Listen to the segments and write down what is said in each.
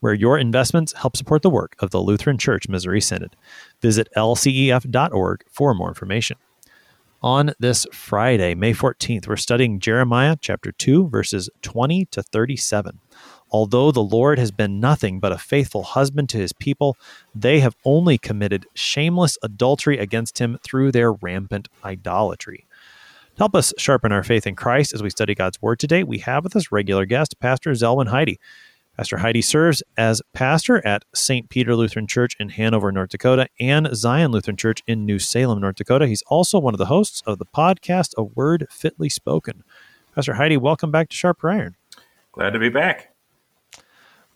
where your investments help support the work of the Lutheran Church Missouri Synod. Visit lcef.org for more information. On this Friday, May 14th, we're studying Jeremiah chapter 2, verses 20 to 37. Although the Lord has been nothing but a faithful husband to his people, they have only committed shameless adultery against him through their rampant idolatry. To help us sharpen our faith in Christ as we study God's Word today, we have with us regular guest, Pastor Zelwyn Heide. Pastor Heide serves as pastor at St. Peter Lutheran Church in Hanover, North Dakota, and Zion Lutheran Church in New Salem, North Dakota. He's also one of the hosts of the podcast A Word Fitly Spoken. Pastor Heide, welcome back to Sharper Iron. Glad to be back.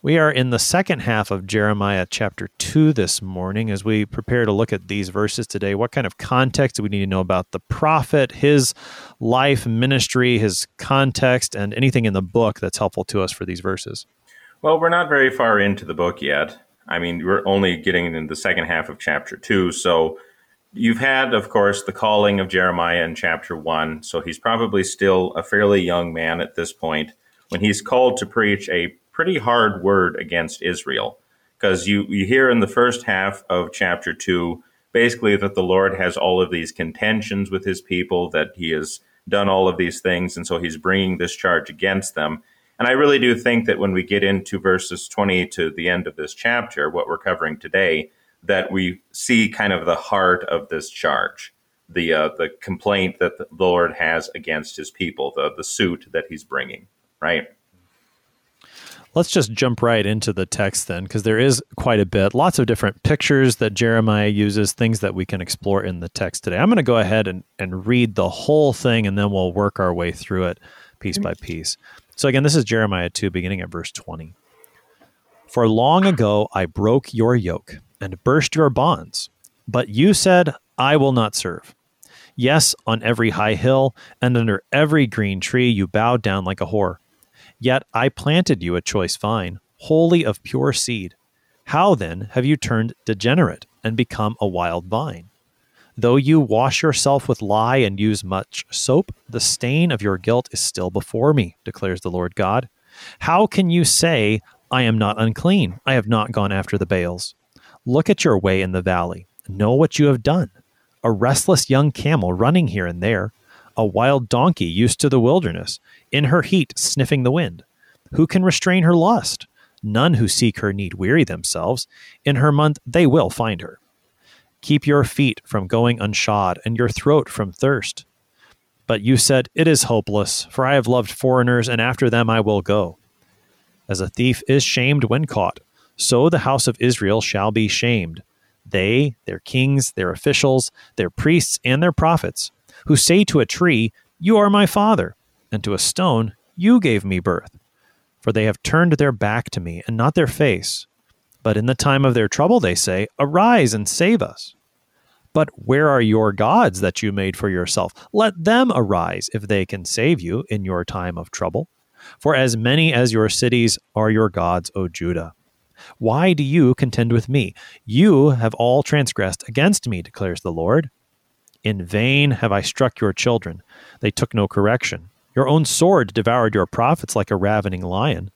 We are in the second half of Jeremiah chapter 2 this morning as we prepare to look at these verses today. What kind of context do we need to know about the prophet, his life, ministry, his context, and anything in the book that's helpful to us for these verses? Well, we're not very far into the book yet. I mean, we're only getting in the second half of chapter two. So you've had, of course, the calling of Jeremiah in chapter one. So he's probably still a fairly young man at this point when he's called to preach a pretty hard word against Israel. Because you, you hear in the first half of chapter two, basically that the Lord has all of these contentions with his people, that he has done all of these things. And so he's bringing this charge against them. And I really do think that when we get into verses 20 to the end of this chapter, what we're covering today, that we see kind of the heart of this charge, the uh, the complaint that the Lord has against His people, the the suit that He's bringing. Right. Let's just jump right into the text then, because there is quite a bit, lots of different pictures that Jeremiah uses, things that we can explore in the text today. I'm going to go ahead and, and read the whole thing, and then we'll work our way through it piece by piece. So again, this is Jeremiah 2, beginning at verse 20. For long ago I broke your yoke and burst your bonds, but you said, I will not serve. Yes, on every high hill and under every green tree you bowed down like a whore. Yet I planted you a choice vine, wholly of pure seed. How then have you turned degenerate and become a wild vine? Though you wash yourself with lye and use much soap, the stain of your guilt is still before me, declares the Lord God. How can you say, I am not unclean? I have not gone after the Baals. Look at your way in the valley. Know what you have done. A restless young camel running here and there, a wild donkey used to the wilderness, in her heat sniffing the wind. Who can restrain her lust? None who seek her need weary themselves. In her month they will find her. Keep your feet from going unshod, and your throat from thirst. But you said, It is hopeless, for I have loved foreigners, and after them I will go. As a thief is shamed when caught, so the house of Israel shall be shamed. They, their kings, their officials, their priests, and their prophets, who say to a tree, You are my father, and to a stone, You gave me birth. For they have turned their back to me, and not their face but in the time of their trouble, they say, Arise and save us. But where are your gods that you made for yourself? Let them arise if they can save you in your time of trouble. For as many as your cities are your gods, O Judah. Why do you contend with me? You have all transgressed against me, declares the Lord. In vain have I struck your children. They took no correction. Your own sword devoured your prophets like a ravening lion.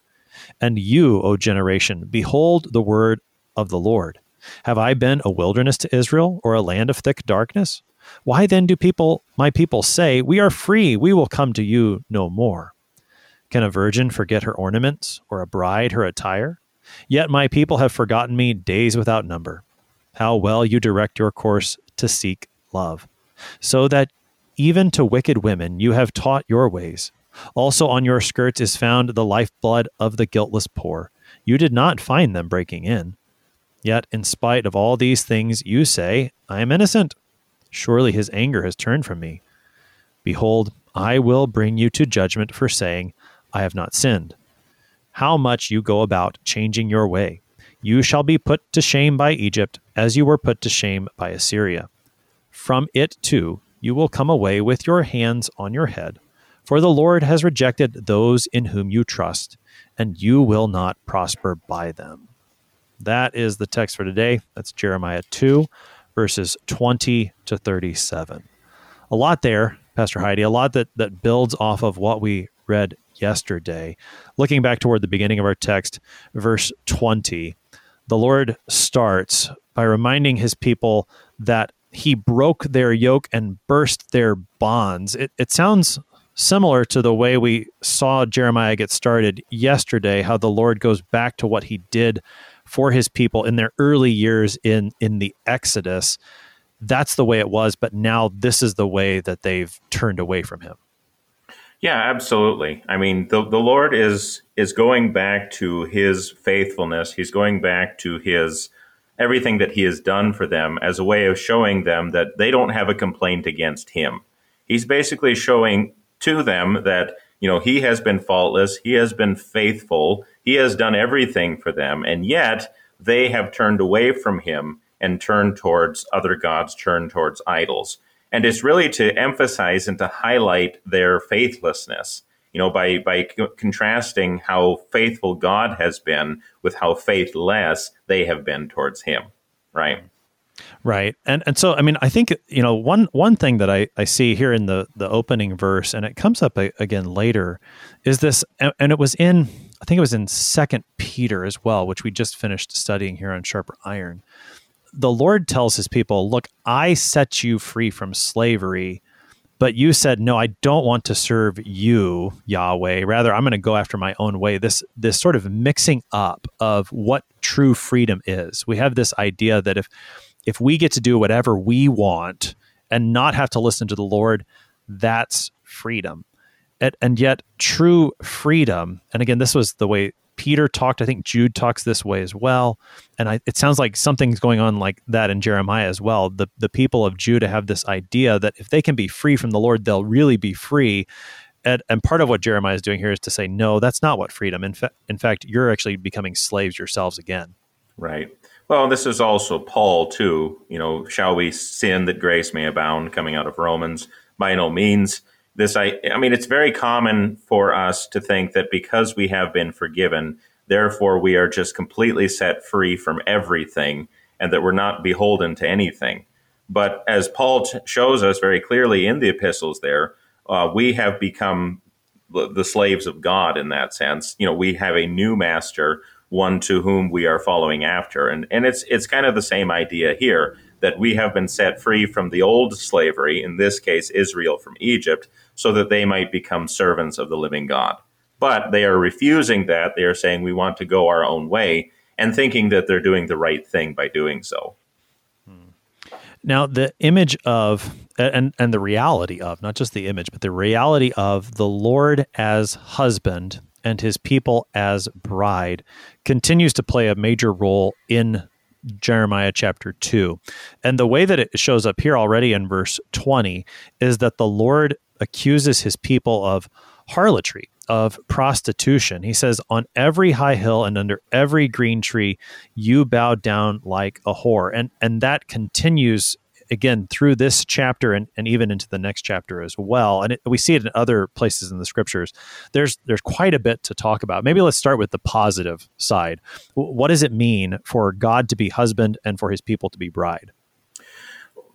And you, O generation, behold the word of the Lord. Have I been a wilderness to Israel, or a land of thick darkness? Why then do people, my people, say, We are free, we will come to you no more? Can a virgin forget her ornaments, or a bride her attire? Yet my people have forgotten me days without number. How well you direct your course to seek love, so that even to wicked women you have taught your ways. Also on your skirts is found the lifeblood of the guiltless poor. You did not find them breaking in. Yet, in spite of all these things, you say, I am innocent. Surely his anger has turned from me. Behold, I will bring you to judgment for saying, I have not sinned. How much you go about changing your way. You shall be put to shame by Egypt, as you were put to shame by Assyria. From it too you will come away with your hands on your head, for the Lord has rejected those in whom you trust, and you will not prosper by them. That is the text for today. That's Jeremiah 2, verses 20 to 37. A lot there, Pastor Heide, a lot that, that builds off of what we read yesterday. Looking back toward the beginning of our text, verse 20, the Lord starts by reminding his people that he broke their yoke and burst their bonds. It, it sounds similar to the way we saw Jeremiah get started yesterday, how the Lord goes back to what he did for his people in their early years in, in the Exodus. That's the way it was, but now this is the way that they've turned away from him. Yeah, absolutely. I mean, the, the Lord is is going back to his faithfulness. He's going back to his everything that he has done for them as a way of showing them that they don't have a complaint against him. He's basically showing to them that, you know, he has been faultless, he has been faithful, he has done everything for them, and yet they have turned away from him and turned towards other gods, turned towards idols. And it's really to emphasize and to highlight their faithlessness you know, by by contrasting how faithful God has been with how faithless they have been towards Him, right? Right. And and so I mean I think you know one one thing that I, I see here in the the opening verse and it comes up a, again later is this and, and it was in I think it was in second Peter as well which we just finished studying here on sharper iron. The Lord tells his people, "Look, I set you free from slavery but you said no i don't want to serve you yahweh rather i'm going to go after my own way this this sort of mixing up of what true freedom is we have this idea that if if we get to do whatever we want and not have to listen to the lord that's freedom and, and yet true freedom and again this was the way Peter talked. I think Jude talks this way as well. And I, it sounds like something's going on like that in Jeremiah as well. The, the people of Judah have this idea that if they can be free from the Lord, they'll really be free. And, and part of what Jeremiah is doing here is to say, no, that's not what freedom. In, fa- in fact, you're actually becoming slaves yourselves again. Right. Well, this is also Paul, too. You know, shall we sin that grace may abound, coming out of Romans? By no means this I I mean it's very common for us to think that because we have been forgiven, therefore we are just completely set free from everything and that we're not beholden to anything. But as Paul t- shows us very clearly in the epistles there, uh, we have become the slaves of God in that sense. You know, we have a new master, one to whom we are following after. And and it's it's kind of the same idea here that we have been set free from the old slavery, in this case Israel from Egypt, so that they might become servants of the living God. But they are refusing that. They are saying we want to go our own way and thinking that they're doing the right thing by doing so. Hmm. Now, the image of and and the reality of not just the image, but the reality of the Lord as husband and his people as bride continues to play a major role in Jeremiah chapter 2. And the way that it shows up here already in verse 20 is that the Lord accuses his people of harlotry, of prostitution. He says, On every high hill and under every green tree, you bow down like a whore. And, and that continues again through this chapter and, and even into the next chapter as well and it, we see it in other places in the scriptures there's there's quite a bit to talk about maybe let's start with the positive side what does it mean for god to be husband and for his people to be bride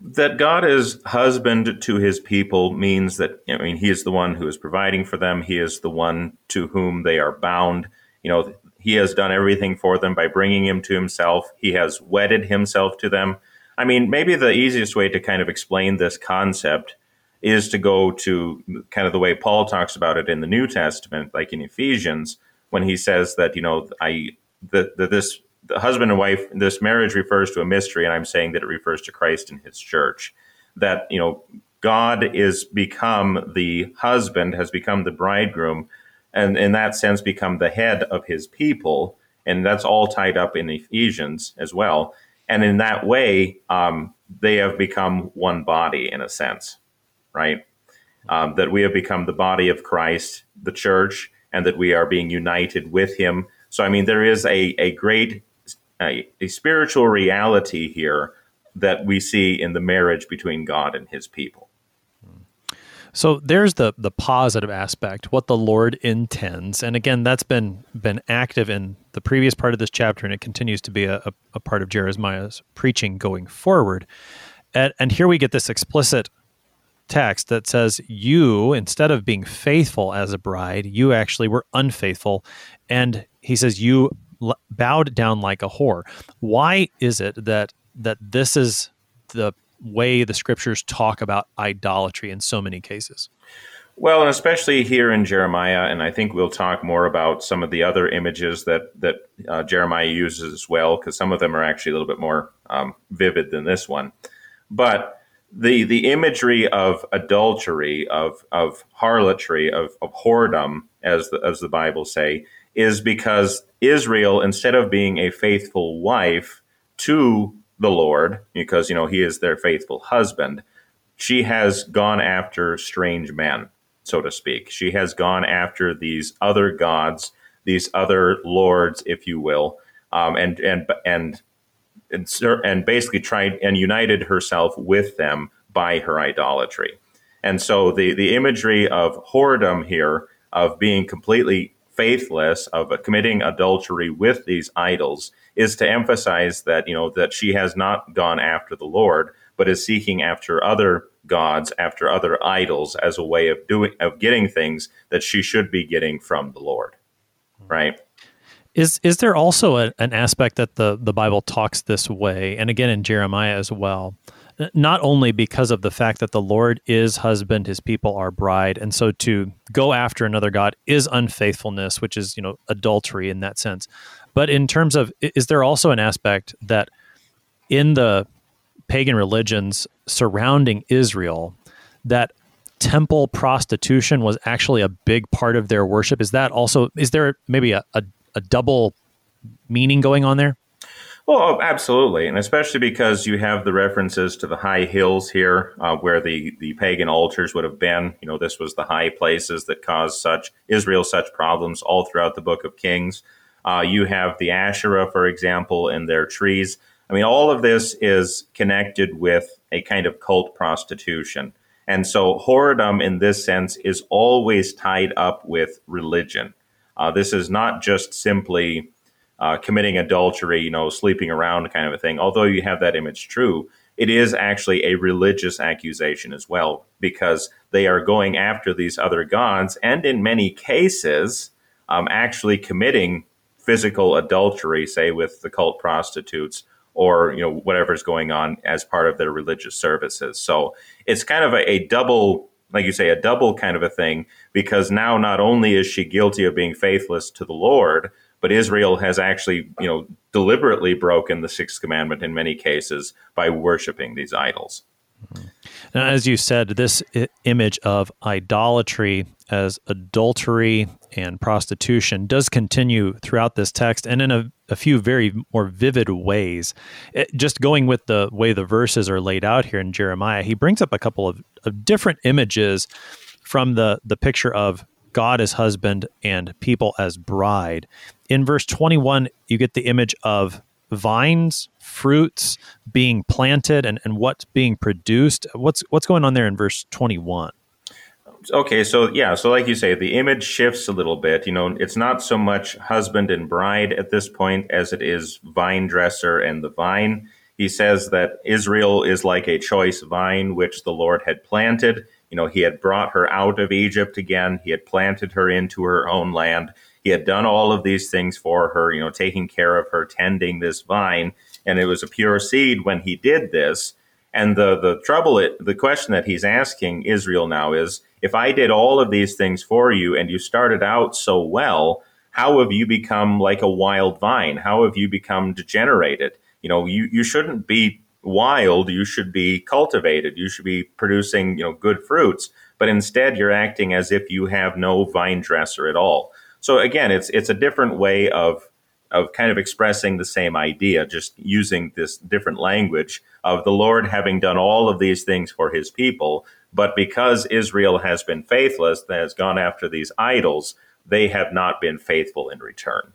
that God is husband to his people means that I mean he is the one who is providing for them. He is the one to whom they are bound. You know, he has done everything for them by bringing him to himself. He has wedded himself to them. I mean, maybe the easiest way to kind of explain this concept is to go to kind of the way Paul talks about it in the New Testament, like in Ephesians, when he says that, you know, I that this the husband and wife, this marriage refers to a mystery, and I'm saying that it refers to Christ and his church. That, you know, God is become the husband, has become the bridegroom, and in that sense become the head of his people. And that's all tied up in Ephesians as well. And in that way, um, they have become one body in a sense, right? Um, that we have become the body of Christ, the church, and that we are being united with him. So, I mean, there is a, a great a, a spiritual reality here that we see in the marriage between God and his people. So there's the the positive aspect, what the Lord intends, and again, that's been been active in the previous part of this chapter, and it continues to be a, a, a part of Jeremiah's preaching going forward. And, and here we get this explicit text that says, "You, instead of being faithful as a bride, you actually were unfaithful," and he says, "You bowed down like a whore." Why is it that that this is the way the scriptures talk about idolatry in so many cases. Well, and especially here in Jeremiah, and I think we'll talk more about some of the other images that that uh, Jeremiah uses as well, because some of them are actually a little bit more um, vivid than this one. But the the imagery of adultery, of of harlotry, of, of whoredom, as the, as the Bible say, is because Israel, instead of being a faithful wife to the Lord, because, you know, he is their faithful husband, she has gone after strange men, so to speak. She has gone after these other gods, these other lords, if you will, um, and, and, and, and, and basically tried and united herself with them by her idolatry. And so the, the imagery of whoredom here, of being completely faithless, of committing adultery with these idols, is to emphasize that you know that she has not gone after the Lord, but is seeking after other gods, after other idols, as a way of doing of getting things that she should be getting from the Lord. Right. Is is there also a, an aspect that the the Bible talks this way, and again in Jeremiah as well? Not only because of the fact that the Lord is husband, his people are bride, and so to go after another god is unfaithfulness, which is you know adultery in that sense. But in terms of, is there also an aspect that in the pagan religions surrounding Israel, that temple prostitution was actually a big part of their worship? Is that also, is there maybe a, a, a double meaning going on there? Well, oh, absolutely, and especially because you have the references to the high hills here, uh, where the the pagan altars would have been. You know, this was the high places that caused such Israel such problems all throughout the Book of Kings. Uh, you have the Asherah, for example, in their trees. I mean, all of this is connected with a kind of cult prostitution. And so, whoredom in this sense is always tied up with religion. Uh, this is not just simply uh, committing adultery, you know, sleeping around kind of a thing. Although you have that image true, it is actually a religious accusation as well, because they are going after these other gods and in many cases, um, actually committing physical adultery, say with the cult prostitutes or you know whatever's going on as part of their religious services. So it's kind of a, a double, like you say, a double kind of a thing because now not only is she guilty of being faithless to the Lord, but Israel has actually you know deliberately broken the sixth commandment in many cases by worshiping these idols. Now, as you said, this I- image of idolatry as adultery and prostitution does continue throughout this text and in a, a few very more vivid ways. It, just going with the way the verses are laid out here in Jeremiah, he brings up a couple of, of different images from the, the picture of God as husband and people as bride. In verse 21, you get the image of vines, fruits being planted and, and what's being produced. What's what's going on there in verse 21? Okay, so yeah, so like you say, the image shifts a little bit. You know, it's not so much husband and bride at this point as it is vine dresser and the vine. He says that Israel is like a choice vine which the Lord had planted. You know, he had brought her out of Egypt again. He had planted her into her own land. He had done all of these things for her, you know, taking care of her, tending this vine. And it was a pure seed when he did this. And the, the trouble, it, the question that he's asking Israel now is if I did all of these things for you and you started out so well, how have you become like a wild vine? How have you become degenerated? You know, you, you shouldn't be wild. You should be cultivated. You should be producing, you know, good fruits. But instead, you're acting as if you have no vine dresser at all. So again, it's it's a different way of of kind of expressing the same idea, just using this different language of the Lord having done all of these things for his people. But because Israel has been faithless, has gone after these idols, they have not been faithful in return.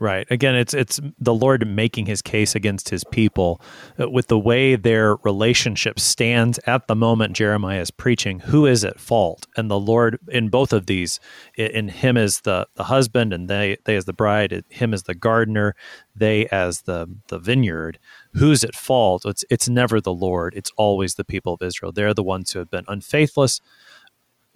Right. Again, it's it's the Lord making his case against his people uh, with the way their relationship stands at the moment Jeremiah is preaching. Who is at fault? And the Lord in both of these, in him as the, the husband, and they they as the bride, him as the gardener, they as the the vineyard. Who's at fault? It's it's never the Lord. It's always the people of Israel. They're the ones who have been unfaithless.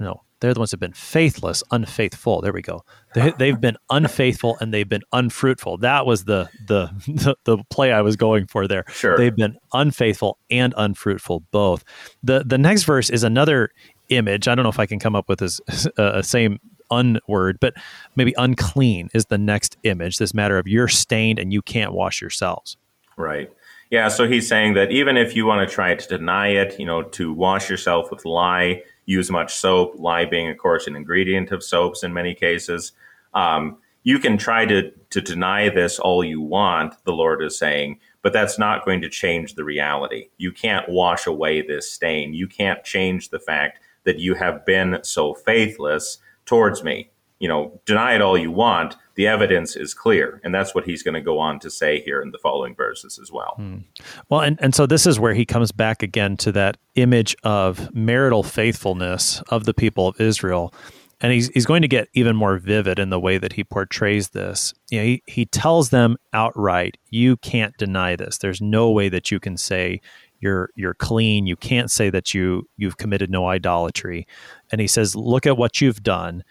No, they're the ones that have been faithless, unfaithful. There we go. They, have been unfaithful and they've been unfruitful. That was the, the, the the play I was going for there. Sure. They've been unfaithful and unfruitful both. the The next verse is another image. I don't know if I can come up with this uh, same unword, but maybe unclean is the next image. This matter of you're stained and you can't wash yourselves. Right. Yeah. So he's saying that even if you want to try to deny it, you know, to wash yourself with lye use much soap, lye being, of course, an ingredient of soaps in many cases. Um, you can try to, to deny this all you want, the Lord is saying, but that's not going to change the reality. You can't wash away this stain. You can't change the fact that you have been so faithless towards me. You know, deny it all you want, the evidence is clear. And that's what he's going to go on to say here in the following verses as well. Hmm. Well, and, and so this is where he comes back again to that image of marital faithfulness of the people of Israel. And he's, he's going to get even more vivid in the way that he portrays this. You know, he, he tells them outright, you can't deny this. There's no way that you can say you're you're clean. You can't say that you you've committed no idolatry. And he says, look at what you've done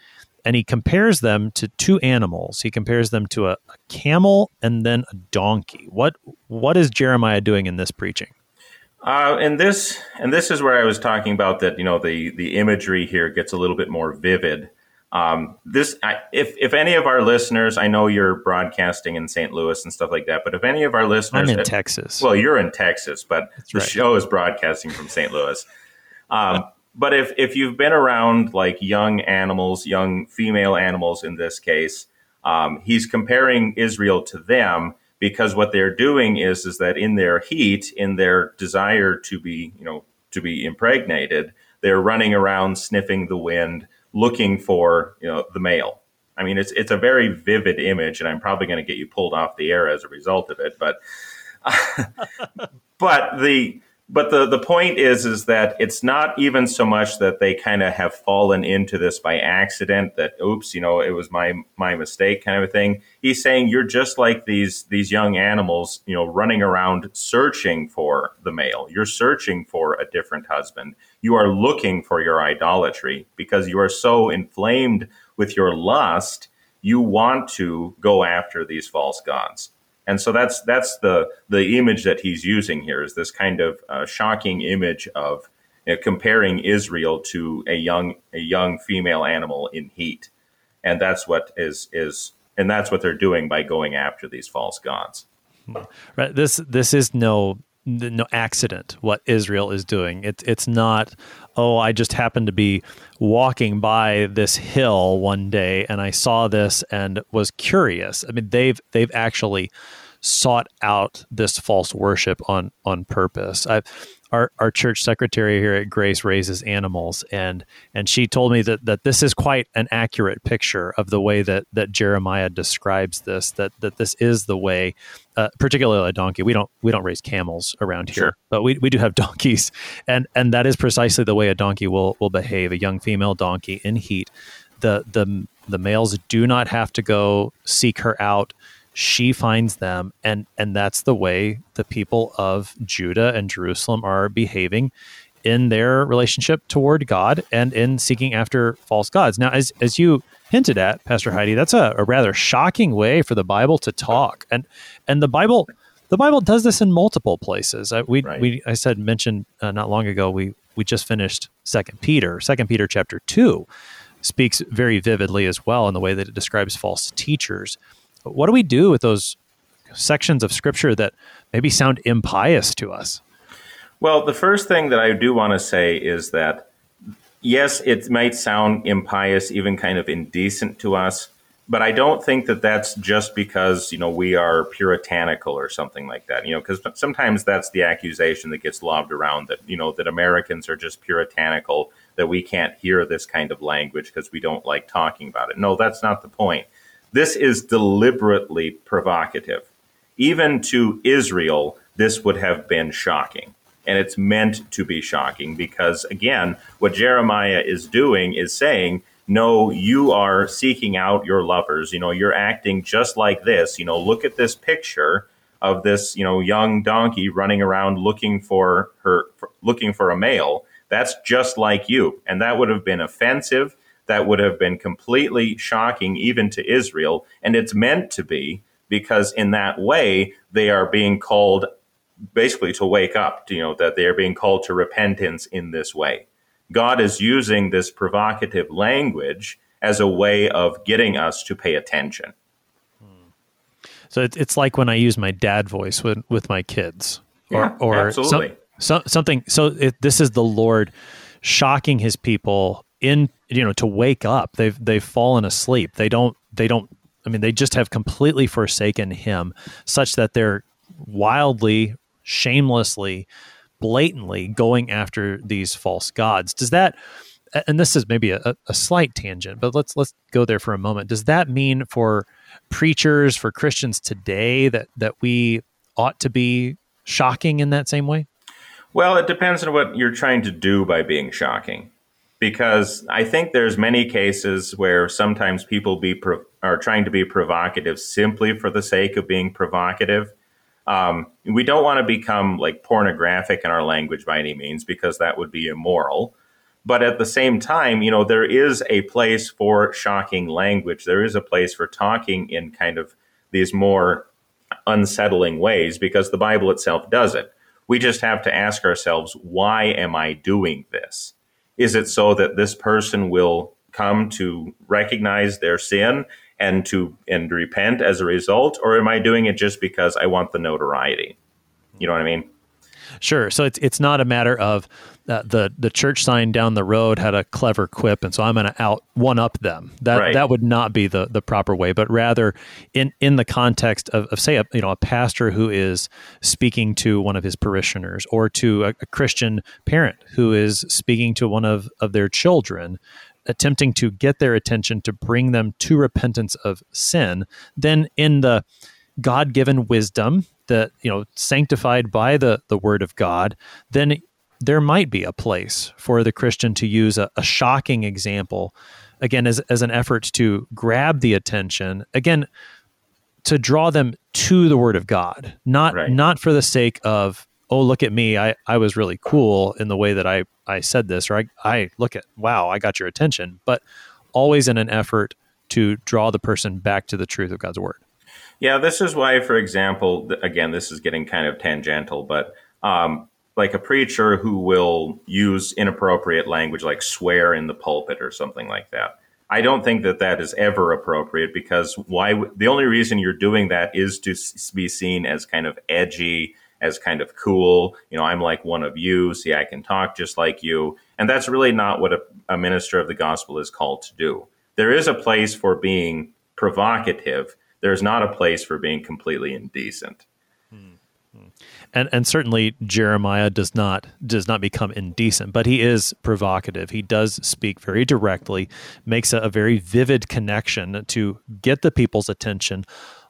and he compares them to two animals. He compares them to a, a, camel and then a donkey. What what is Jeremiah doing in this preaching? Uh, and this and this is where I was talking about that. You know, the the imagery here gets a little bit more vivid. Um, this, I, if if any of our listeners, I know you're broadcasting in St. Louis and stuff like that, but if any of our listeners, I'm in Texas. Well, you're in Texas, but That's the right. show is broadcasting from St. Louis. Um, but if if you've been around like young animals, young female animals in this case, um, he's comparing Israel to them because what they're doing is is that in their heat, in their desire to be you know to be impregnated, they're running around sniffing the wind, looking for you know the male. I mean, it's it's a very vivid image, and I'm probably going to get you pulled off the air as a result of it. But but the but the, the point is is that it's not even so much that they kind of have fallen into this by accident that oops you know it was my my mistake kind of a thing. He's saying you're just like these these young animals you know running around searching for the male. You're searching for a different husband. You are looking for your idolatry because you are so inflamed with your lust you want to go after these false gods and so that's that's the the image that he's using here is this kind of uh, shocking image of you know, comparing Israel to a young a young female animal in heat, and that's what is is and that's what they're doing by going after these false gods. Right. This this is no no accident what Israel is doing. It's it's not oh I just happened to be walking by this hill one day and I saw this and was curious. I mean they've they've actually sought out this false worship on on purpose. I've our, our church secretary here at Grace raises animals, and and she told me that that this is quite an accurate picture of the way that that Jeremiah describes this. That that this is the way, uh, particularly a donkey. We don't we don't raise camels around here, sure. but we, we do have donkeys, and and that is precisely the way a donkey will will behave. A young female donkey in heat, the the the males do not have to go seek her out she finds them and and that's the way the people of Judah and Jerusalem are behaving in their relationship toward God and in seeking after false gods. Now as as you hinted at Pastor Heide, that's a, a rather shocking way for the Bible to talk. And and the Bible the Bible does this in multiple places. I, we, right. we I said mentioned uh, not long ago we we just finished Second Peter. Second Peter chapter two speaks very vividly as well in the way that it describes false teachers. What do we do with those sections of scripture that maybe sound impious to us? Well, the first thing that I do want to say is that yes, it might sound impious, even kind of indecent to us, but I don't think that that's just because you know we are puritanical or something like that. You know, because sometimes that's the accusation that gets lobbed around that you know that Americans are just puritanical, that we can't hear this kind of language because we don't like talking about it. No, that's not the point This is deliberately provocative. Even to Israel, this would have been shocking. And it's meant to be shocking because, again, what Jeremiah is doing is saying, no, you are seeking out your lovers. You know, you're acting just like this. You know, look at this picture of this, you know, young donkey running around looking for her, for, looking for a male. That's just like you. And that would have been offensive. That would have been completely shocking even to Israel. And it's meant to be because in that way, they are being called basically to wake up, you know, that they are being called to repentance in this way. God is using this provocative language as a way of getting us to pay attention. So it's, like when I use my dad voice with, with my kids or, yeah, or absolutely. Some, so, something. So it, this is the Lord shocking his people in, you know, to wake up. They've, they've fallen asleep. They don't, they don't, I mean, they just have completely forsaken him such that they're wildly, shamelessly, blatantly going after these false gods. Does that, and this is maybe a, a slight tangent, but let's, let's go there for a moment. Does that mean for, preachers, for Christians today that that we ought to be shocking in that same way? Well, it depends on what you're trying to do by being shocking. Because I think there's many cases where sometimes people be pro- are trying to be provocative simply for the sake of being provocative. Um, we don't want to become like pornographic in our language by any means because that would be immoral. But at the same time, you know, there is a place for shocking language. There is a place for talking in kind of these more unsettling ways because the Bible itself does it. We just have to ask ourselves, why am I doing this? Is it so that this person will come to recognize their sin and to and repent as a result or am I doing it just because I want the notoriety? You know what I mean? Sure. So it's it's not a matter of uh, the the church sign down the road had a clever quip, and so I'm going to out one up them. That right. that would not be the the proper way, but rather in in the context of, of say a you know a pastor who is speaking to one of his parishioners, or to a, a Christian parent who is speaking to one of of their children, attempting to get their attention to bring them to repentance of sin. Then in the God given wisdom that you know sanctified by the the word of God, then there might be a place for the Christian to use a, a shocking example again as, as an effort to grab the attention again to draw them to the word of God, not right. not for the sake of oh look at me I, I was really cool in the way that I, I said this or I, I look at wow I got your attention but always in an effort to draw the person back to the truth of God's word. Yeah, this is why, for example, again, this is getting kind of tangential, but um, like a preacher who will use inappropriate language, like swear in the pulpit or something like that. I don't think that that is ever appropriate because why? The only reason you're doing that is to be seen as kind of edgy, as kind of cool. You know, I'm like one of you. See, I can talk just like you, and that's really not what a, a minister of the gospel is called to do. There is a place for being provocative there's not a place for being completely indecent. And and certainly Jeremiah does not does not become indecent, but he is provocative. He does speak very directly, makes a, a very vivid connection to get the people's attention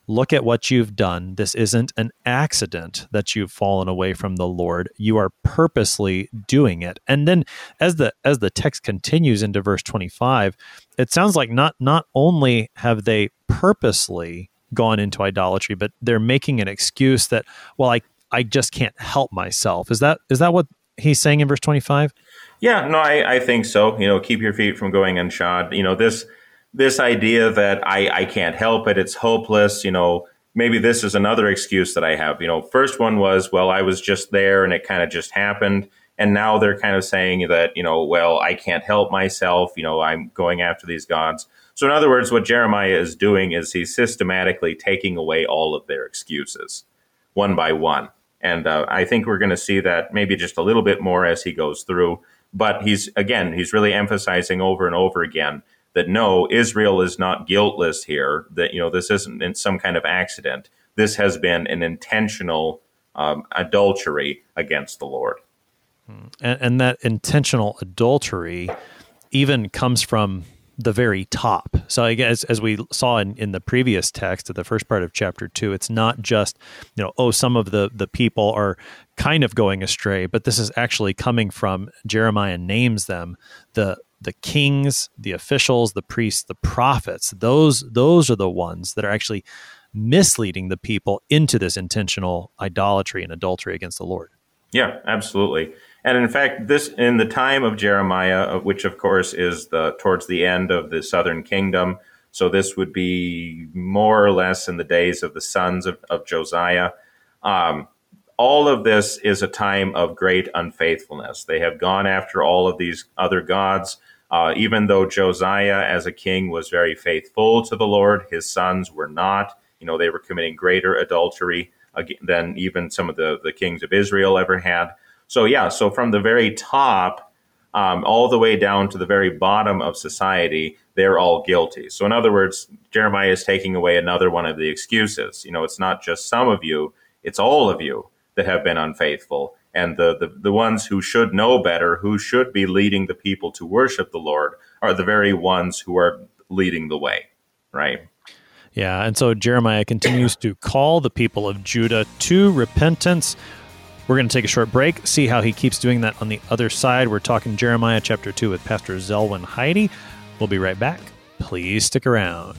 look at what you've done. This isn't an accident that you've fallen away from the Lord. You are purposely doing it. And then as the as the text continues into verse 25, it sounds like not not only have they purposely gone into idolatry, but they're making an excuse that well I I just can't help myself. Is that is that what he's saying in verse 25? Yeah, no, I, I think so. You know, keep your feet from going unshod. You know, this this idea that I, I can't help it, it's hopeless, you know, maybe this is another excuse that I have. You know, first one was, well, I was just there and it kind of just happened. And now they're kind of saying that, you know, well, I can't help myself, you know, I'm going after these gods. So, in other words, what Jeremiah is doing is he's systematically taking away all of their excuses one by one. And uh, I think we're going to see that maybe just a little bit more as he goes through. But he's, again, he's really emphasizing over and over again that no, Israel is not guiltless here. That you know this isn't some kind of accident. This has been an intentional um, adultery against the Lord. And, and, that intentional adultery even comes from the very top. So I guess as we saw in, in the previous text of the first part of chapter two, it's not just, you know, oh, some of the, the people are kind of going astray, but this is actually coming from Jeremiah names them the the kings, the officials, the priests, the prophets. Those those are the ones that are actually misleading the people into this intentional idolatry and adultery against the Lord. Yeah, absolutely. And in fact, this in the time of Jeremiah, which of course is the towards the end of the southern kingdom. So this would be more or less in the days of the sons of, of Josiah. Um, all of this is a time of great unfaithfulness. They have gone after all of these other gods. Uh, even though Josiah, as a king, was very faithful to the Lord, his sons were not. You know, they were committing greater adultery than even some of the, the kings of Israel ever had. So yeah, so from the very top um, all the way down to the very bottom of society, they're all guilty. So in other words, Jeremiah is taking away another one of the excuses. You know, it's not just some of you; it's all of you that have been unfaithful. And the, the, the ones who should know better, who should be leading the people to worship the Lord, are the very ones who are leading the way, right? Yeah, and so Jeremiah continues to call the people of Judah to repentance. We're going to take a short break, see how he keeps doing that on the other side. We're talking Jeremiah chapter 2 with Pastor Zelwyn Heide. We'll be right back. Please stick around.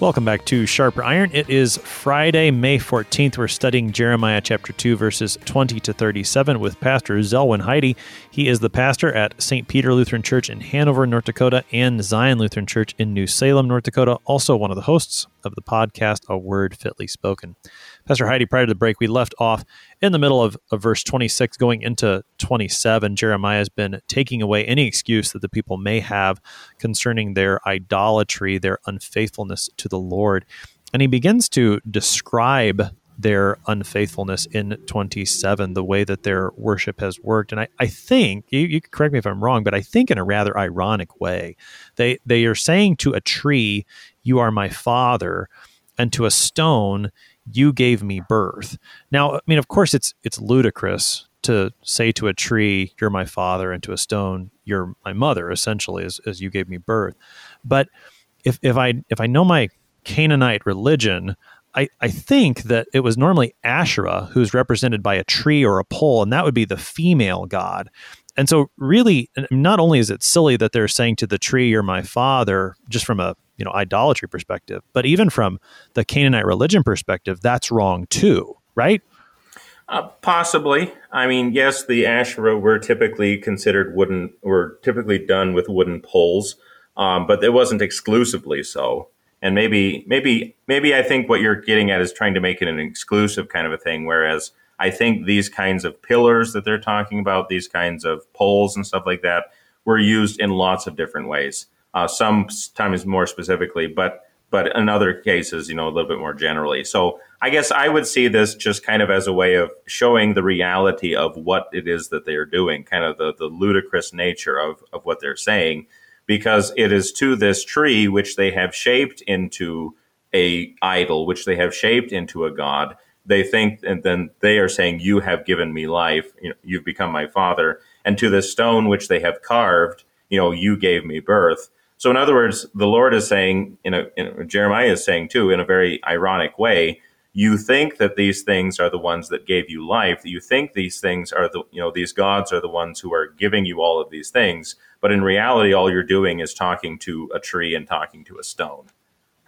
Welcome back to Sharper Iron. It is Friday, May 14th. We're studying Jeremiah chapter 2, verses 20 to 37 with Pastor Zelwyn Heide. He is the pastor at St. Peter Lutheran Church in Hanover, North Dakota, and Zion Lutheran Church in New Salem, North Dakota. Also, one of the hosts of the podcast, A Word Fitly Spoken. Pastor Heide, prior to the break, we left off in the middle of, of verse 26 going into 27. Jeremiah has been taking away any excuse that the people may have concerning their idolatry, their unfaithfulness to the Lord. And he begins to describe their unfaithfulness in 27, the way that their worship has worked. And I, I think, you, you correct me if I'm wrong, but I think in a rather ironic way. They, they are saying to a tree, You are my father, and to a stone, you gave me birth. Now, I mean, of course, it's it's ludicrous to say to a tree, "You're my father," and to a stone, "You're my mother," essentially, as, as you gave me birth. But if if I if I know my Canaanite religion, I, I think that it was normally Asherah who's represented by a tree or a pole, and that would be the female god. And so, really, not only is it silly that they're saying to the tree, "You're my father," just from a you know idolatry perspective. But even from the canaanite religion perspective that's wrong too right? Uh, possibly. I mean yes the asherah were typically considered wooden were typically done with wooden poles um, but it wasn't exclusively so. And maybe maybe maybe i think what you're getting at is trying to make it an exclusive kind of a thing whereas i think these kinds of pillars that they're talking about these kinds of poles and stuff like that were used in lots of different ways uh, sometimes more specifically, but but in other cases, you know, a little bit more generally. So I guess I would see this just kind of as a way of showing the reality of what it is that they are doing, kind of the, the ludicrous nature of, of what they're saying, because it is to this tree which they have shaped into a idol, which they have shaped into a god. They think, and then they are saying, "You have given me life. You know, you've become my father." And to this stone which they have carved, you know, you gave me birth. So, in other words, the Lord is saying, in a, in, Jeremiah is saying too, in a very ironic way, you think that these things are the ones that gave you life. You think these things are the, you know, these gods are the ones who are giving you all of these things. But in reality, all you're doing is talking to a tree and talking to a stone.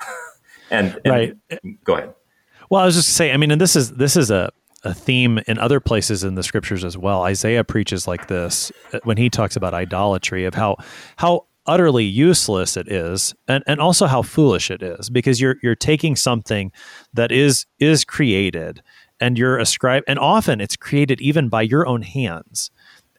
and, and, right. Go ahead. Well, I was just saying, I mean, and this is, this is a, a theme in other places in the scriptures as well. Isaiah preaches like this uh, when he talks about idolatry of how how utterly useless it is and, and also how foolish it is because you're you're taking something that is is created and you're ascribing and often it's created even by your own hands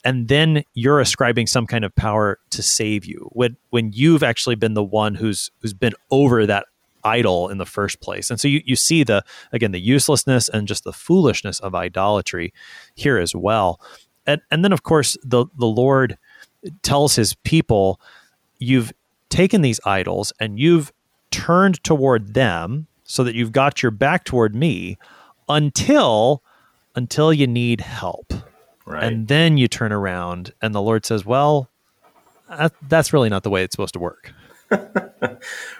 and then you're ascribing some kind of power to save you. When when you've actually been the one who's who's been over that idol in the first place. And so you, you see the again the uselessness and just the foolishness of idolatry here as well. And and then of course the the lord tells his people you've taken these idols and you've turned toward them so that you've got your back toward me until until you need help Right. and then you turn around and the lord says well that's really not the way it's supposed to work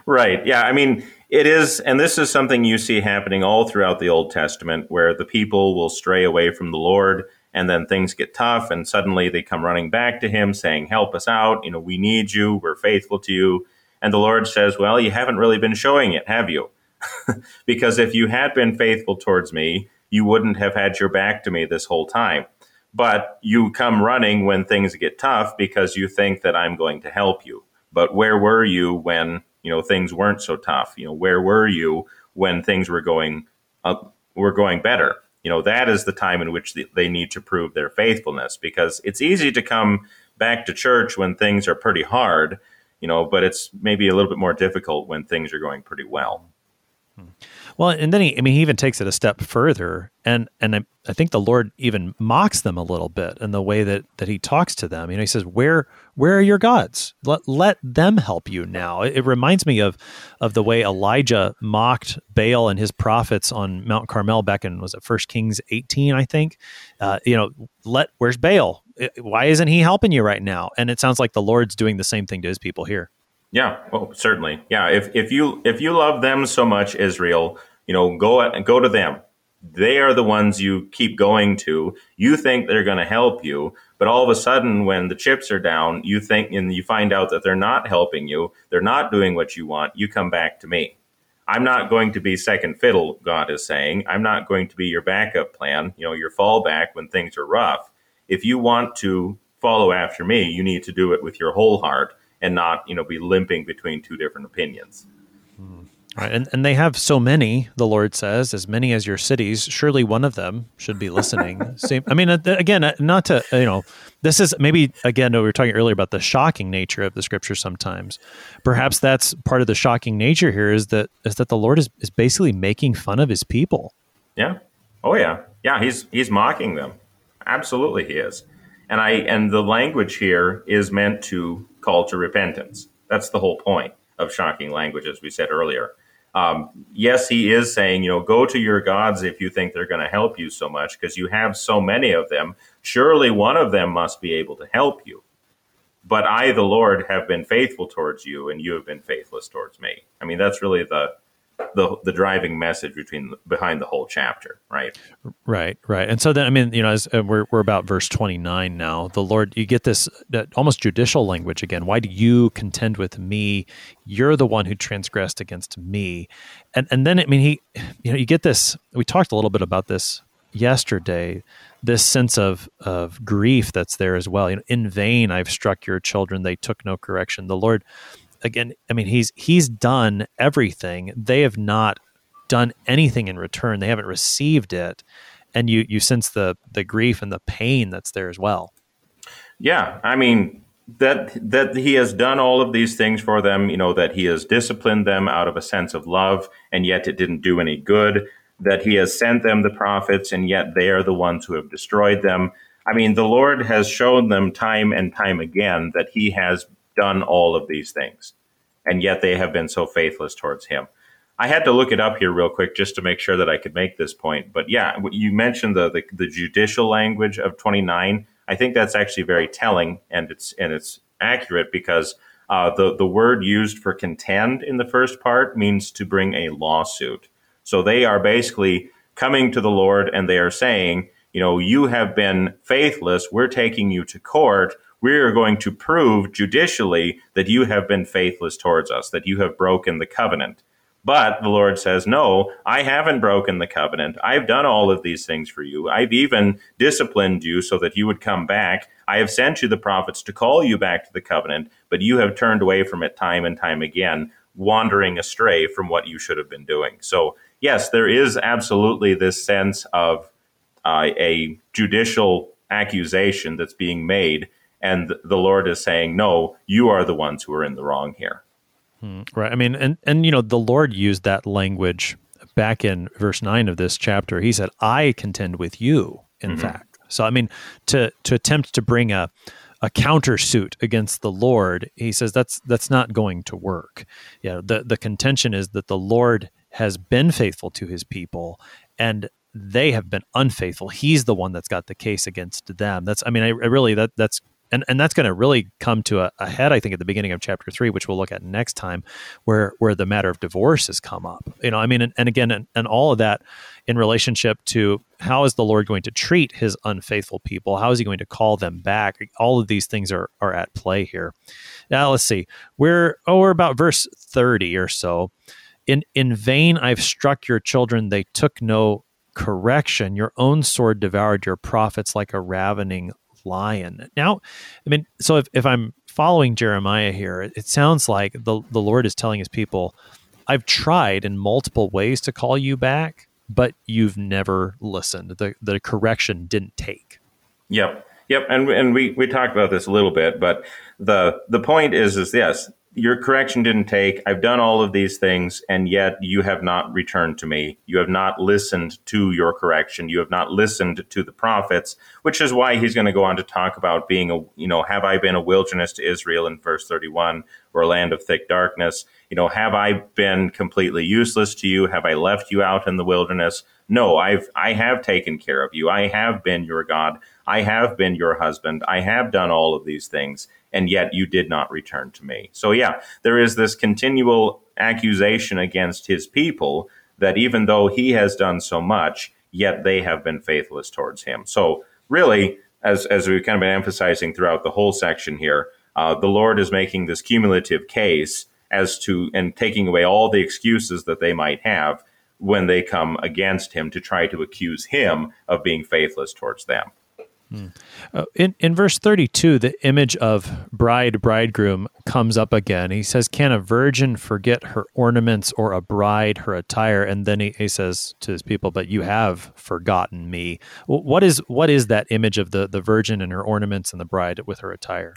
Right. Yeah. I mean, it is, and this is something you see happening all throughout the Old Testament where the people will stray away from the Lord and then things get tough and suddenly they come running back to him saying, Help us out. You know, we need you. We're faithful to you. And the Lord says, Well, you haven't really been showing it, have you? because if you had been faithful towards me, you wouldn't have had your back to me this whole time. But you come running when things get tough because you think that I'm going to help you. But where were you when you know things weren't so tough? You know, where were you when things were going up, were going better? You know, that is the time in which they need to prove their faithfulness because it's easy to come back to church when things are pretty hard, you know, but it's maybe a little bit more difficult when things are going pretty well. Hmm. Well, and then he, I mean, he even takes it a step further, and and I, I think the Lord even mocks them a little bit in the way that that he talks to them. You know, he says, "Where where are your gods? Let let them help you now." It, it reminds me of of the way Elijah mocked Baal and his prophets on Mount Carmel back in was it First Kings eighteen, I think. Uh, you know, let where's Baal? Why isn't he helping you right now? And it sounds like the Lord's doing the same thing to his people here. Yeah, well, certainly. Yeah, if if you if you love them so much, Israel, you know, go go to them. They are the ones you keep going to. You think they're going to help you, but all of a sudden, when the chips are down, you think and you find out that they're not helping you. They're not doing what you want. You come back to me. I'm not going to be second fiddle. God is saying, I'm not going to be your backup plan. You know, your fallback when things are rough. If you want to follow after me, you need to do it with your whole heart and not you know be limping between two different opinions. Hmm. Right, and and they have so many. The Lord says, as many as your cities. Surely one of them should be listening. Same. I mean, uh, again, uh, not to you know, this is maybe again we were talking earlier about the shocking nature of the scripture. Sometimes, perhaps that's part of the shocking nature here is that is that the Lord is is basically making fun of His people. Yeah. Oh yeah. Yeah. He's he's mocking them. Absolutely, he is. And I and the language here is meant to call to repentance. That's the whole point of shocking language, as we said earlier. Um, yes, he is saying, you know, go to your gods if you think they're going to help you so much, because you have so many of them. Surely one of them must be able to help you. But I, the Lord, have been faithful towards you, and you have been faithless towards me. I mean, that's really the the the driving message between behind the whole chapter, right? Right, right. And so then, I mean, you know, as uh, we're we're about verse twenty nine now. The Lord, you get this uh, almost judicial language again. Why do you contend with me? You're the one who transgressed against me, and and then I mean, he, you know, you get this. We talked a little bit about this yesterday. This sense of of grief that's there as well. You know, in vain I've struck your children; they took no correction. The Lord again, I mean, he's he's done everything. They have not done anything in return. They haven't received it, and you you sense the the grief and the pain that's there as well. Yeah, I mean that that he has done all of these things for them. You know that he has disciplined them out of a sense of love, and yet it didn't do any good. That he has sent them the prophets, and yet they are the ones who have destroyed them. I mean, the Lord has shown them time and time again that he has done all of these things, and yet they have been so faithless towards him. I had to look it up here real quick just to make sure that I could make this point. But yeah, you mentioned the, the, the judicial language of 29. I think that's actually very telling, and it's and it's accurate because uh, the the word used for contend in the first part means to bring a lawsuit. So they are basically coming to the Lord and they are saying, you know, you have been faithless. We're taking you to court we are going to prove judicially that you have been faithless towards us, that you have broken the covenant. But the Lord says, No, I haven't broken the covenant. I've done all of these things for you. I've even disciplined you so that you would come back. I have sent you the prophets to call you back to the covenant, but you have turned away from it time and time again, wandering astray from what you should have been doing. So, yes, there is absolutely this sense of uh, a judicial accusation that's being made, and the Lord is saying, "No, you are the ones who are in the wrong here." Hmm, right. I mean, and and you know, the Lord used that language back in verse nine of this chapter. He said, "I contend with you." In mm-hmm. fact, so I mean, to to attempt to bring a a countersuit against the Lord, he says that's that's not going to work. You know, the the contention is that the Lord has been faithful to his people and they have been unfaithful. He's the one that's got the case against them. That's I mean, I, I really that that's and and that's going to really come to a, a, head, I think, at the beginning of chapter three, which we'll look at next time, where where the matter of divorce has come up. You know, I mean, and, and again, and, and all of that in relationship to how is the Lord going to treat His unfaithful people? How is He going to call them back? All of these things are are at play here. Now, let's see. We're oh, we're about verse thirty or so. In in vain I've struck your children; they took no correction. Your own sword devoured your prophets like a ravening lion. Now, I mean, so if, if I'm following Jeremiah here, it, sounds like the, the Lord is telling his people, I've tried in multiple ways to call you back, but you've never listened. The, the correction didn't take. Yep. Yep. And, and we, we talked about this a little bit, but the, the point is, is yes, your correction didn't take. I've done all of these things, and yet you have not returned to me. You have not listened to your correction. You have not listened to the prophets, which is why he's going to go on to talk about being a, you know, have I been a wilderness to Israel in verse 31 or a land of thick darkness? You know, have I been completely useless to you? Have I left you out in the wilderness? No, I've, I have taken care of you. I have been your God. I have been your husband. I have done all of these things and yet you did not return to me. So, yeah, there is this continual accusation against his people that even though he has done so much, yet they have been faithless towards him. So, really, as, as we've kind of been emphasizing throughout the whole section here, uh, the Lord is making this cumulative case as to and taking away all the excuses that they might have when they come against him to try to accuse him of being faithless towards them. Uh, in in verse 32 the image of bride bridegroom comes up again. He says can a virgin forget her ornaments or a bride her attire? And then he, he says to his people but you have forgotten me. What is what is that image of the the virgin and her ornaments and the bride with her attire?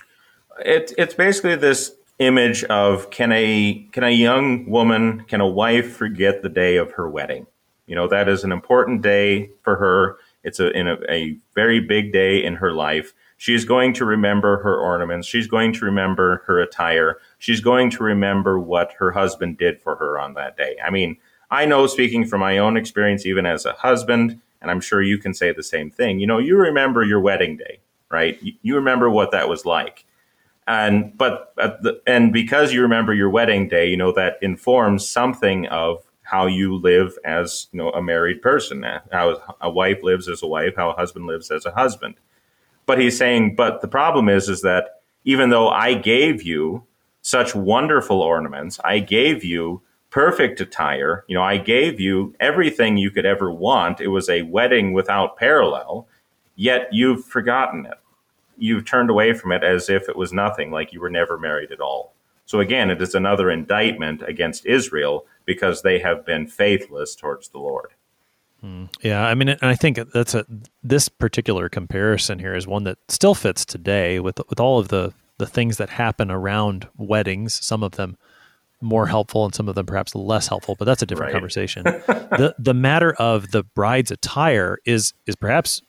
It, it's basically this image of can a can a young woman can a wife forget the day of her wedding? You know that is an important day for her it's a, in a, a very big day in her life. She's going to remember her ornaments. She's going to remember her attire. She's going to remember what her husband did for her on that day. I mean, I know speaking from my own experience, even as a husband, and I'm sure you can say the same thing. You know, you remember your wedding day, right? You, remember what that was like. And, but, the, and because you remember your wedding day, you know, that informs something of how you live as you know a married person, how a wife lives as a wife, how a husband lives as a husband. But he's saying, but the problem is, is that even though I gave you such wonderful ornaments, I gave you perfect attire, you know, I gave you everything you could ever want. It was a wedding without parallel, yet you've forgotten it. You've turned away from it as if it was nothing, like you were never married at all. So again, it is another indictment against Israel because they have been faithless towards the Lord. Hmm. Yeah, I mean, and I think that's a this particular comparison here is one that still fits today with with all of the the things that happen around weddings. Some of them more helpful and some of them perhaps less helpful, but that's a different right. conversation. the the matter of the bride's attire is is perhaps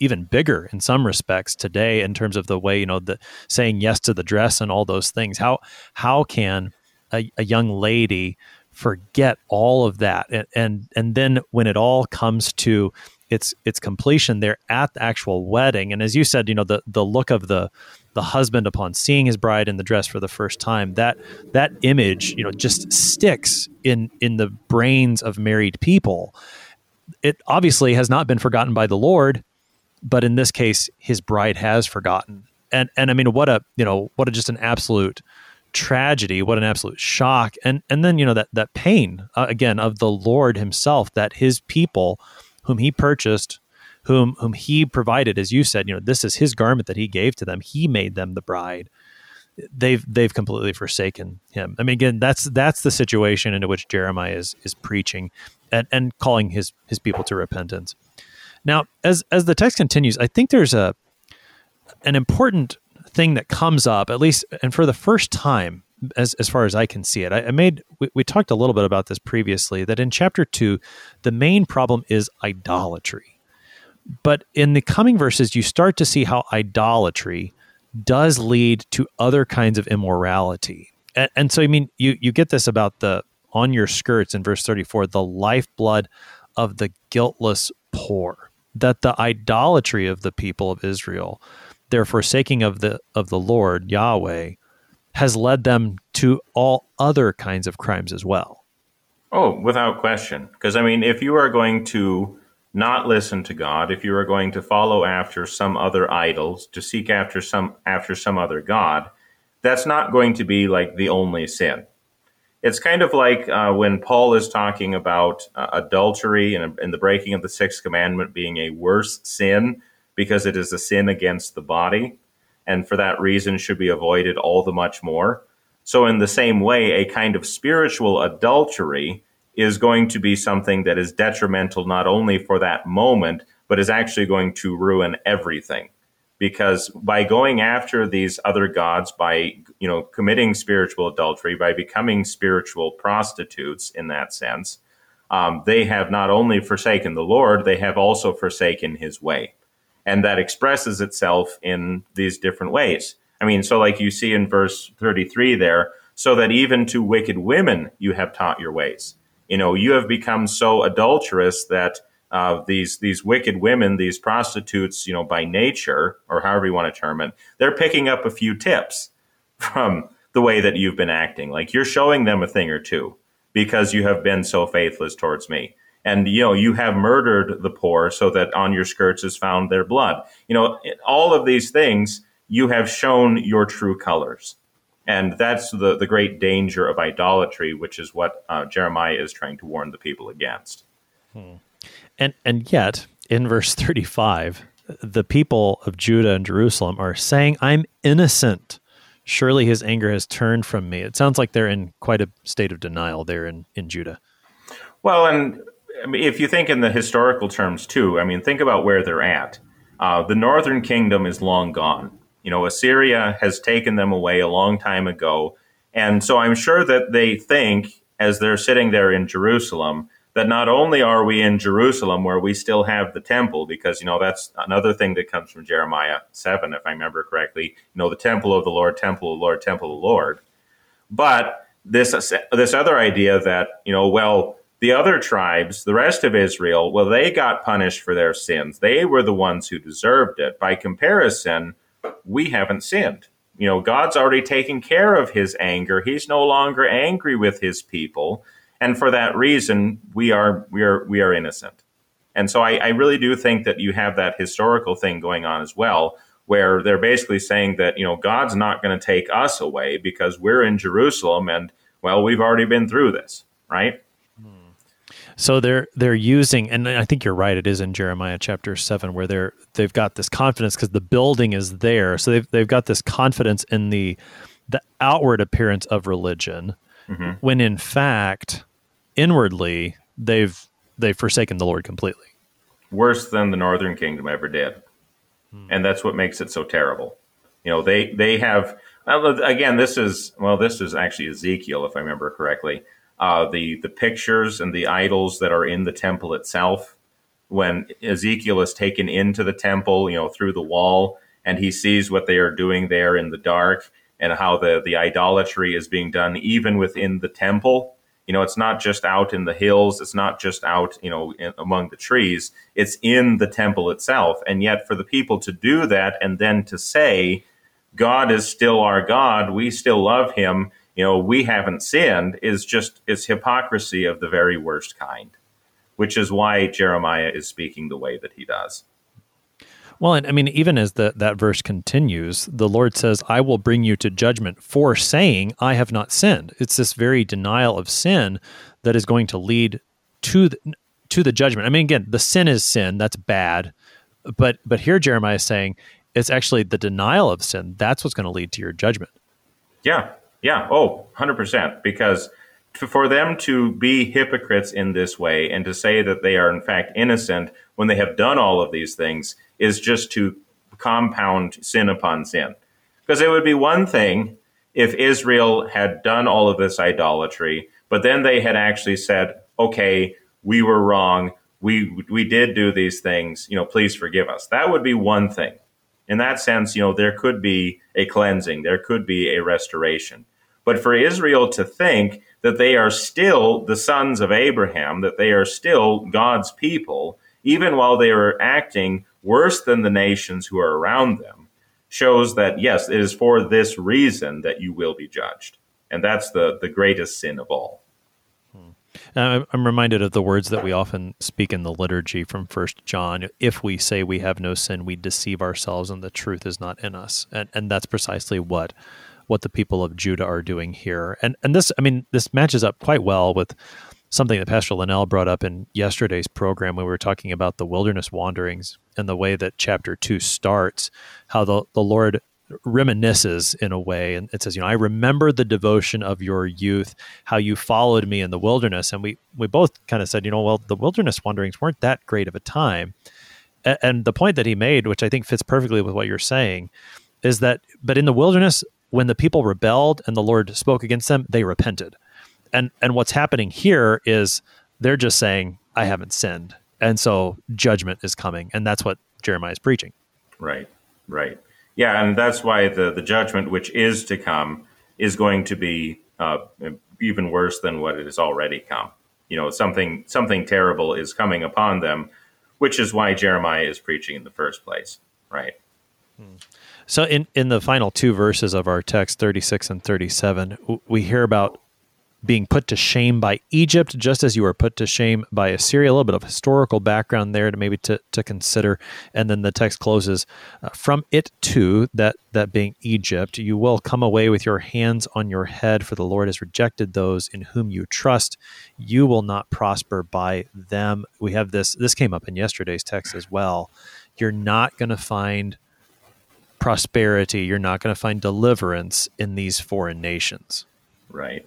even bigger in some respects today in terms of the way you know the saying yes to the dress and all those things. How how can a, a young lady forget all of that? And, and and then when it all comes to its its completion they're at the actual wedding and as you said you know the the look of the the husband upon seeing his bride in the dress for the first time that that image you know just sticks in in the brains of married people. It obviously has not been forgotten by the lord but in this case, his bride has forgotten. And and I mean, what a you know what a just an absolute tragedy, what an absolute shock, and and then you know that that pain uh, again of the Lord Himself that His people, whom He purchased, whom whom He provided, as you said, you know this is His garment that He gave to them. He made them the bride, they've they've completely forsaken him. I mean, again, that's that's the situation into which Jeremiah is is preaching and, and calling his his people to repentance. Now, as as the text continues, I think there's a an important thing that comes up, at least, and for the first time, as as far as I can see it. I, I made we, we talked a little bit about this previously. That in chapter two, the main problem is idolatry. But in the coming verses, you start to see how idolatry does lead to other kinds of immorality. And, and, so, I mean, you, you get this about the on your skirts in verse 34 the lifeblood of the guiltless poor, that the idolatry of the people of Israel, their forsaking of the of the Lord Yahweh, has led them to all other kinds of crimes as well. Oh, without question. Because, I mean, if you are going to not listen to God, if you are going to follow after some other idols, to seek after some after some other god, that's not going to be like the only sin. It's kind of like uh, when Paul is talking about uh, adultery and, and the breaking of the sixth commandment being a worse sin because it is a sin against the body, and for that reason should be avoided all the much more. So, in the same way, a kind of spiritual adultery is going to be something that is detrimental not only for that moment, but is actually going to ruin everything. Because by going after these other gods, by you know committing spiritual adultery, by becoming spiritual prostitutes in that sense, um, they have not only forsaken the Lord, they have also forsaken His way, and that expresses itself in these different ways. I mean, so like you see in verse thirty-three there, so that even to wicked women you have taught your ways you know, you have become so adulterous that uh, these these wicked women, these prostitutes, you know, by nature or however you want to term it, they're picking up a few tips from the way that you've been acting. Like you're showing them a thing or two because you have been so faithless towards me. And you know, you have murdered the poor so that on your skirts is found their blood. You know, all of these things you have shown your true colors. And that's the, the great danger of idolatry, which is what uh, Jeremiah is trying to warn the people against. Hmm. And, and yet, in verse 35, the people of Judah and Jerusalem are saying, I'm innocent. Surely his anger has turned from me. It sounds like they're in quite a state of denial there in, in Judah. Well, and if you think in the historical terms too, I mean, think about where they're at. Uh, the northern kingdom is long gone. You know, Assyria has taken them away a long time ago. And so I'm sure that they think, as they're sitting there in Jerusalem, that not only are we in Jerusalem where we still have the temple, because, you know, that's another thing that comes from Jeremiah 7, if I remember correctly, you know, the temple of the Lord, temple of the Lord, temple of the Lord. But this, this other idea that, you know, well, the other tribes, the rest of Israel, well, they got punished for their sins. They were the ones who deserved it. By comparison, we haven't sinned. You know, God's already taken care of his anger. He's no longer angry with his people. And for that reason, we are we are we are innocent. And so I, I really do think that you have that historical thing going on as well, where they're basically saying that, you know, God's not going to take us away because we're in Jerusalem and well, we've already been through this, right? So they're they're using, and I think you're right. It is in Jeremiah chapter seven where they're they've got this confidence because the building is there. So they've they've got this confidence in the the outward appearance of religion, mm-hmm. when in fact, inwardly they've they've forsaken the Lord completely. Worse than the northern kingdom ever did, hmm. and that's what makes it so terrible. You know, they they have again. This is well, this is actually Ezekiel, if I remember correctly uh, the the pictures and the idols that are in the temple itself. When Ezekiel is taken into the temple, you know, through the wall, and he sees what they are doing there in the dark, and how the the idolatry is being done even within the temple. You know, it's not just out in the hills. It's not just out, you know, in, among the trees. It's in the temple itself. And yet, for the people to do that and then to say, God is still our God, we still love Him, you know, we haven't sinned is just it's hypocrisy of the very worst kind, which is why Jeremiah is speaking the way that he does. Well, and I mean, even as the, that verse continues, the Lord says, I will bring you to judgment for saying, I have not sinned. It's this very denial of sin that is going to lead to the, to the judgment. I mean, again, the sin is sin. That's bad. But, but here Jeremiah is saying it's actually the denial of sin. That's what's going to lead to your judgment. Yeah, yeah. Oh, 100%. Because for them to be hypocrites in this way and to say that they are in fact innocent when they have done all of these things is just to compound sin upon sin. Because it would be one thing if Israel had done all of this idolatry, but then they had actually said, okay, we were wrong. We, we did do these things. You know, please forgive us. That would be one thing. In that sense, you know, there could be a cleansing. There could be a restoration. But for Israel to think that they are still the sons of Abraham, that they are still God's people, even while they are acting worse than the nations who are around them, shows that, yes, it is for this reason that you will be judged. And that's the, the greatest sin of all. Uh, I'm reminded of the words that we often speak in the liturgy from First John. If we say we have no sin, we deceive ourselves, and the truth is not in us. And and that's precisely what what the people of Judah are doing here. And and this, I mean, this matches up quite well with something that Pastor Linnell brought up in yesterday's program when we were talking about the wilderness wanderings and the way that chapter two starts, how the, the Lord reminisces in a way. And it says you know i remember the devotion of your youth how you followed me in the wilderness. And we we both kind of said you know well the wilderness wanderings weren't that great of a time. And the point that he made which i think fits perfectly with what you're saying is that but in the wilderness when the people rebelled and the Lord spoke against them, they repented. And and what's happening here is they're just saying, I haven't sinned. And so judgment is coming. And that's what Jeremiah is preaching. Right. Right. Yeah, and that's why the, the judgment which is to come is going to be uh, even worse than what it has already come. You know, something something terrible is coming upon them, which is why Jeremiah is preaching in the first place. Right. Hmm. So in in the final two verses of our text 36 and 37 we hear about being put to shame by Egypt just as you were put to shame by Assyria. A little bit of historical background there to maybe to, to consider. And then the text closes uh, from it too that that being Egypt you will come away with your hands on your head for the Lord has rejected those in whom you trust. You will not prosper by them. We have this this came up in yesterday's text as well. You're not going to find prosperity, you're not going to find deliverance in these foreign nations. Right.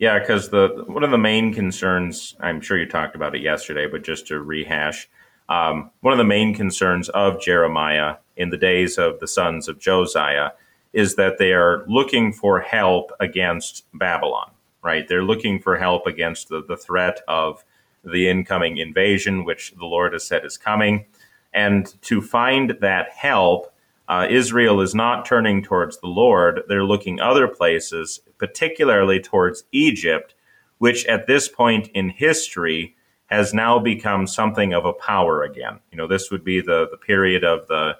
Yeah, because the one of the main concerns, I'm sure you talked about it yesterday, but just to rehash, um, one of the main concerns of Jeremiah in the days of the sons of Josiah is that they are looking for help against Babylon, right? They're looking for help against the, the threat of the incoming invasion, which the Lord has said is coming. And to find that help, uh, Israel is not turning towards the Lord. They're looking other places, particularly towards Egypt, which at this point in history has now become something of a power again. You know, this would be the, the period of the,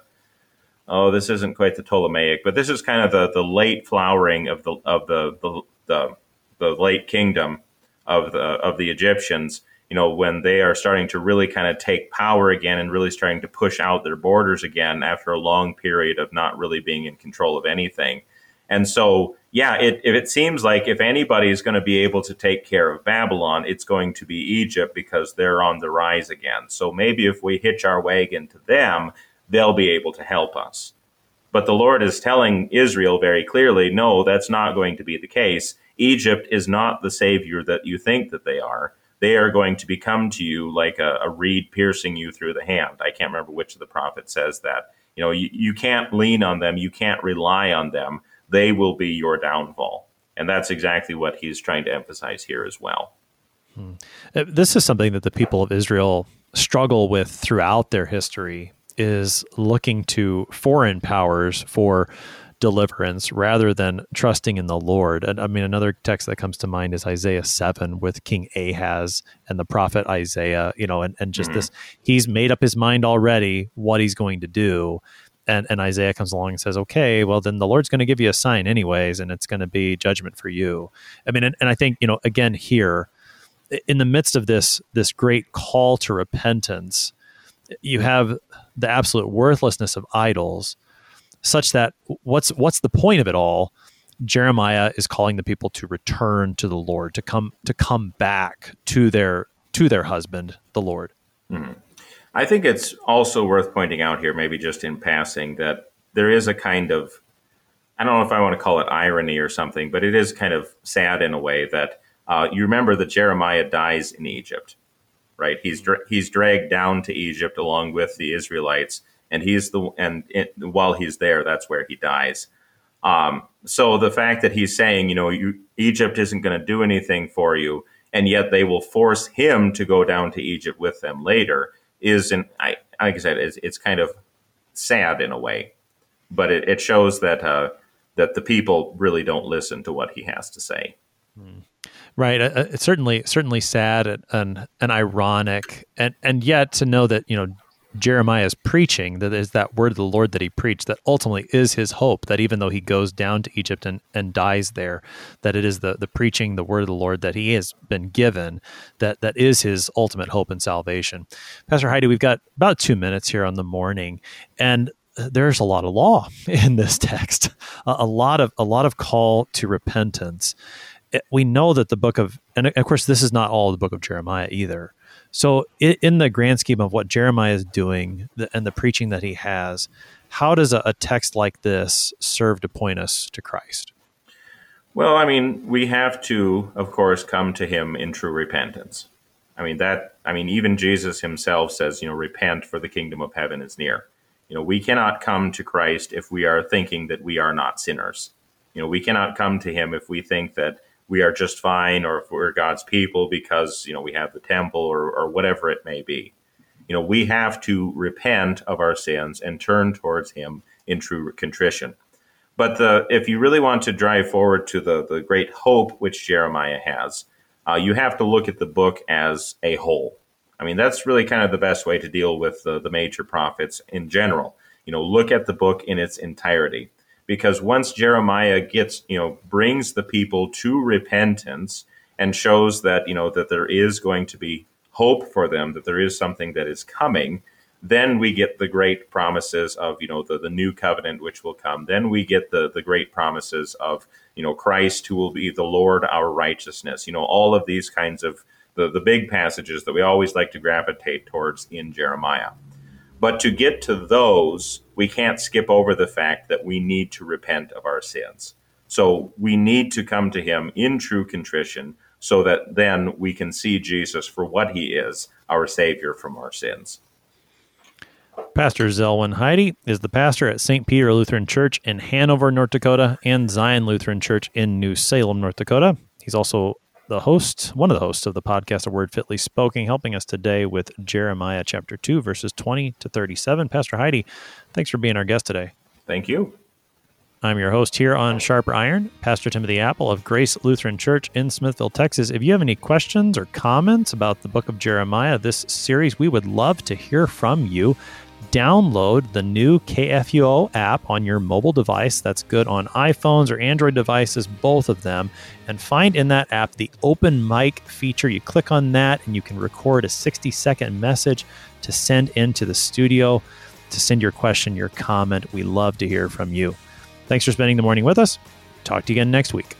oh, this isn't quite the Ptolemaic, but this is kind of the, the late flowering of the, of the, the, the, the late kingdom of the, of the Egyptians you know, when they are starting to really kind of take power again and really starting to push out their borders again after a long period of not really being in control of anything. And so, yeah, it, if it seems like if anybody is going to be able to take care of Babylon, it's going to be Egypt because they're on the rise again. So maybe if we hitch our wagon to them, they'll be able to help us. But the Lord is telling Israel very clearly, no, that's not going to be the case. Egypt is not the savior that you think that they are they are going to become to you like a, a, reed piercing you through the hand. I can't remember which of the prophets says that. You know, you, you can't lean on them, you can't rely on them. They will be your downfall. And that's exactly what he's trying to emphasize here as well. Hmm. Uh, this is something that the people of Israel struggle with throughout their history is looking to foreign powers for deliverance rather than trusting in the Lord. And I mean, another text that comes to mind is Isaiah 7 with King Ahaz and the prophet Isaiah, you know, and, and just mm-hmm. this, he's made up his mind already what he's going to do. And, and Isaiah comes along and says, okay, well, then the Lord's going to give you a sign anyways, and it's going to be judgment for you. I mean, and, and I think, you know, again, here, in the midst of this, this great call to repentance, you have the absolute worthlessness of idols such that what's what's the point of it all? Jeremiah is calling the people to return to the Lord, to come to come back to their to their husband, the Lord. Mm-hmm. I think it's also worth pointing out here, maybe just in passing, that there is a kind of I don't know if I want to call it irony or something, but it is kind of sad in a way that uh, you remember that Jeremiah dies in Egypt, right? He's dra- he's dragged down to Egypt along with the Israelites, and he's the and it, while he's there, that's where he dies. Um, so the fact that he's saying, you know, you, Egypt isn't going to do anything for you, and yet they will force him to go down to Egypt with them later is, an, I, like I said, it's, it's kind of sad in a way, but it, it shows that uh, that the people really don't listen to what he has to say. Right. Uh, uh, it's certainly certainly sad and, and and ironic, and and yet to know that you know Jeremiah is preaching that is that word of the Lord that he preached that ultimately is his hope that even though he goes down to Egypt and, and dies there that it is the the preaching the word of the Lord that he has been given that that is his ultimate hope and salvation. Pastor Heide, we've got about 2 minutes here on the morning and there's a lot of law in this text. A, a lot of a lot of call to repentance. It, we know that the book of and of course this is not all the book of Jeremiah either so, in the grand scheme of what Jeremiah is doing and the preaching that he has, how does a, text like this serve to point us to Christ? Well, I mean, we have to, of course, come to him in true repentance. I mean, that, I mean, even Jesus himself says, you know, repent for the kingdom of heaven is near. You know, we cannot come to Christ if we are thinking that we are not sinners. You know, we cannot come to him if we think that we are just fine or if we're God's people because, you know, we have the temple or, or whatever it may be. You know, we have to repent of our sins and turn towards Him in true contrition. But the, if you really want to drive forward to the, the great hope which Jeremiah has, uh, you have to look at the book as a whole. I mean, that's really kind of the best way to deal with the, the major prophets in general. You know, look at the book in its entirety because once Jeremiah gets, you know, brings the people to repentance and shows that, you know, that there is going to be hope for them, that there is something that is coming, then we get the great promises of, you know, the, the new covenant which will come. Then we get the, the great promises of, you know, Christ who will be the Lord our righteousness. You know, all of these kinds of the, the big passages that we always like to gravitate towards in Jeremiah. But to get to those, we can't skip over the fact that we need to repent of our sins. So we need to come to Him in true contrition so that then we can see Jesus for what He is, our Savior from our sins. Pastor Zelwyn Heide is the pastor at St. Peter Lutheran Church in Hanover, North Dakota, and Zion Lutheran Church in New Salem, North Dakota. He's also the host, one of the hosts of the podcast, A Word Fitly Spoken, helping us today with Jeremiah chapter 2, verses 20 to 37. Pastor Heide, thanks for being our guest today. Thank you. I'm your host here on Sharper Iron, Pastor Timothy Appel of Grace Lutheran Church in Smithville, Texas. If you have any questions or comments about the book of Jeremiah, this series, we would love to hear from you download the new KFUO app on your mobile device. That's good on iPhones or Android devices, both of them. And find in that app the open mic feature. You click on that and you can record a 60 second message to send into the studio to send your question, your comment. We love to hear from you. Thanks for spending the morning with us. Talk to you again next week.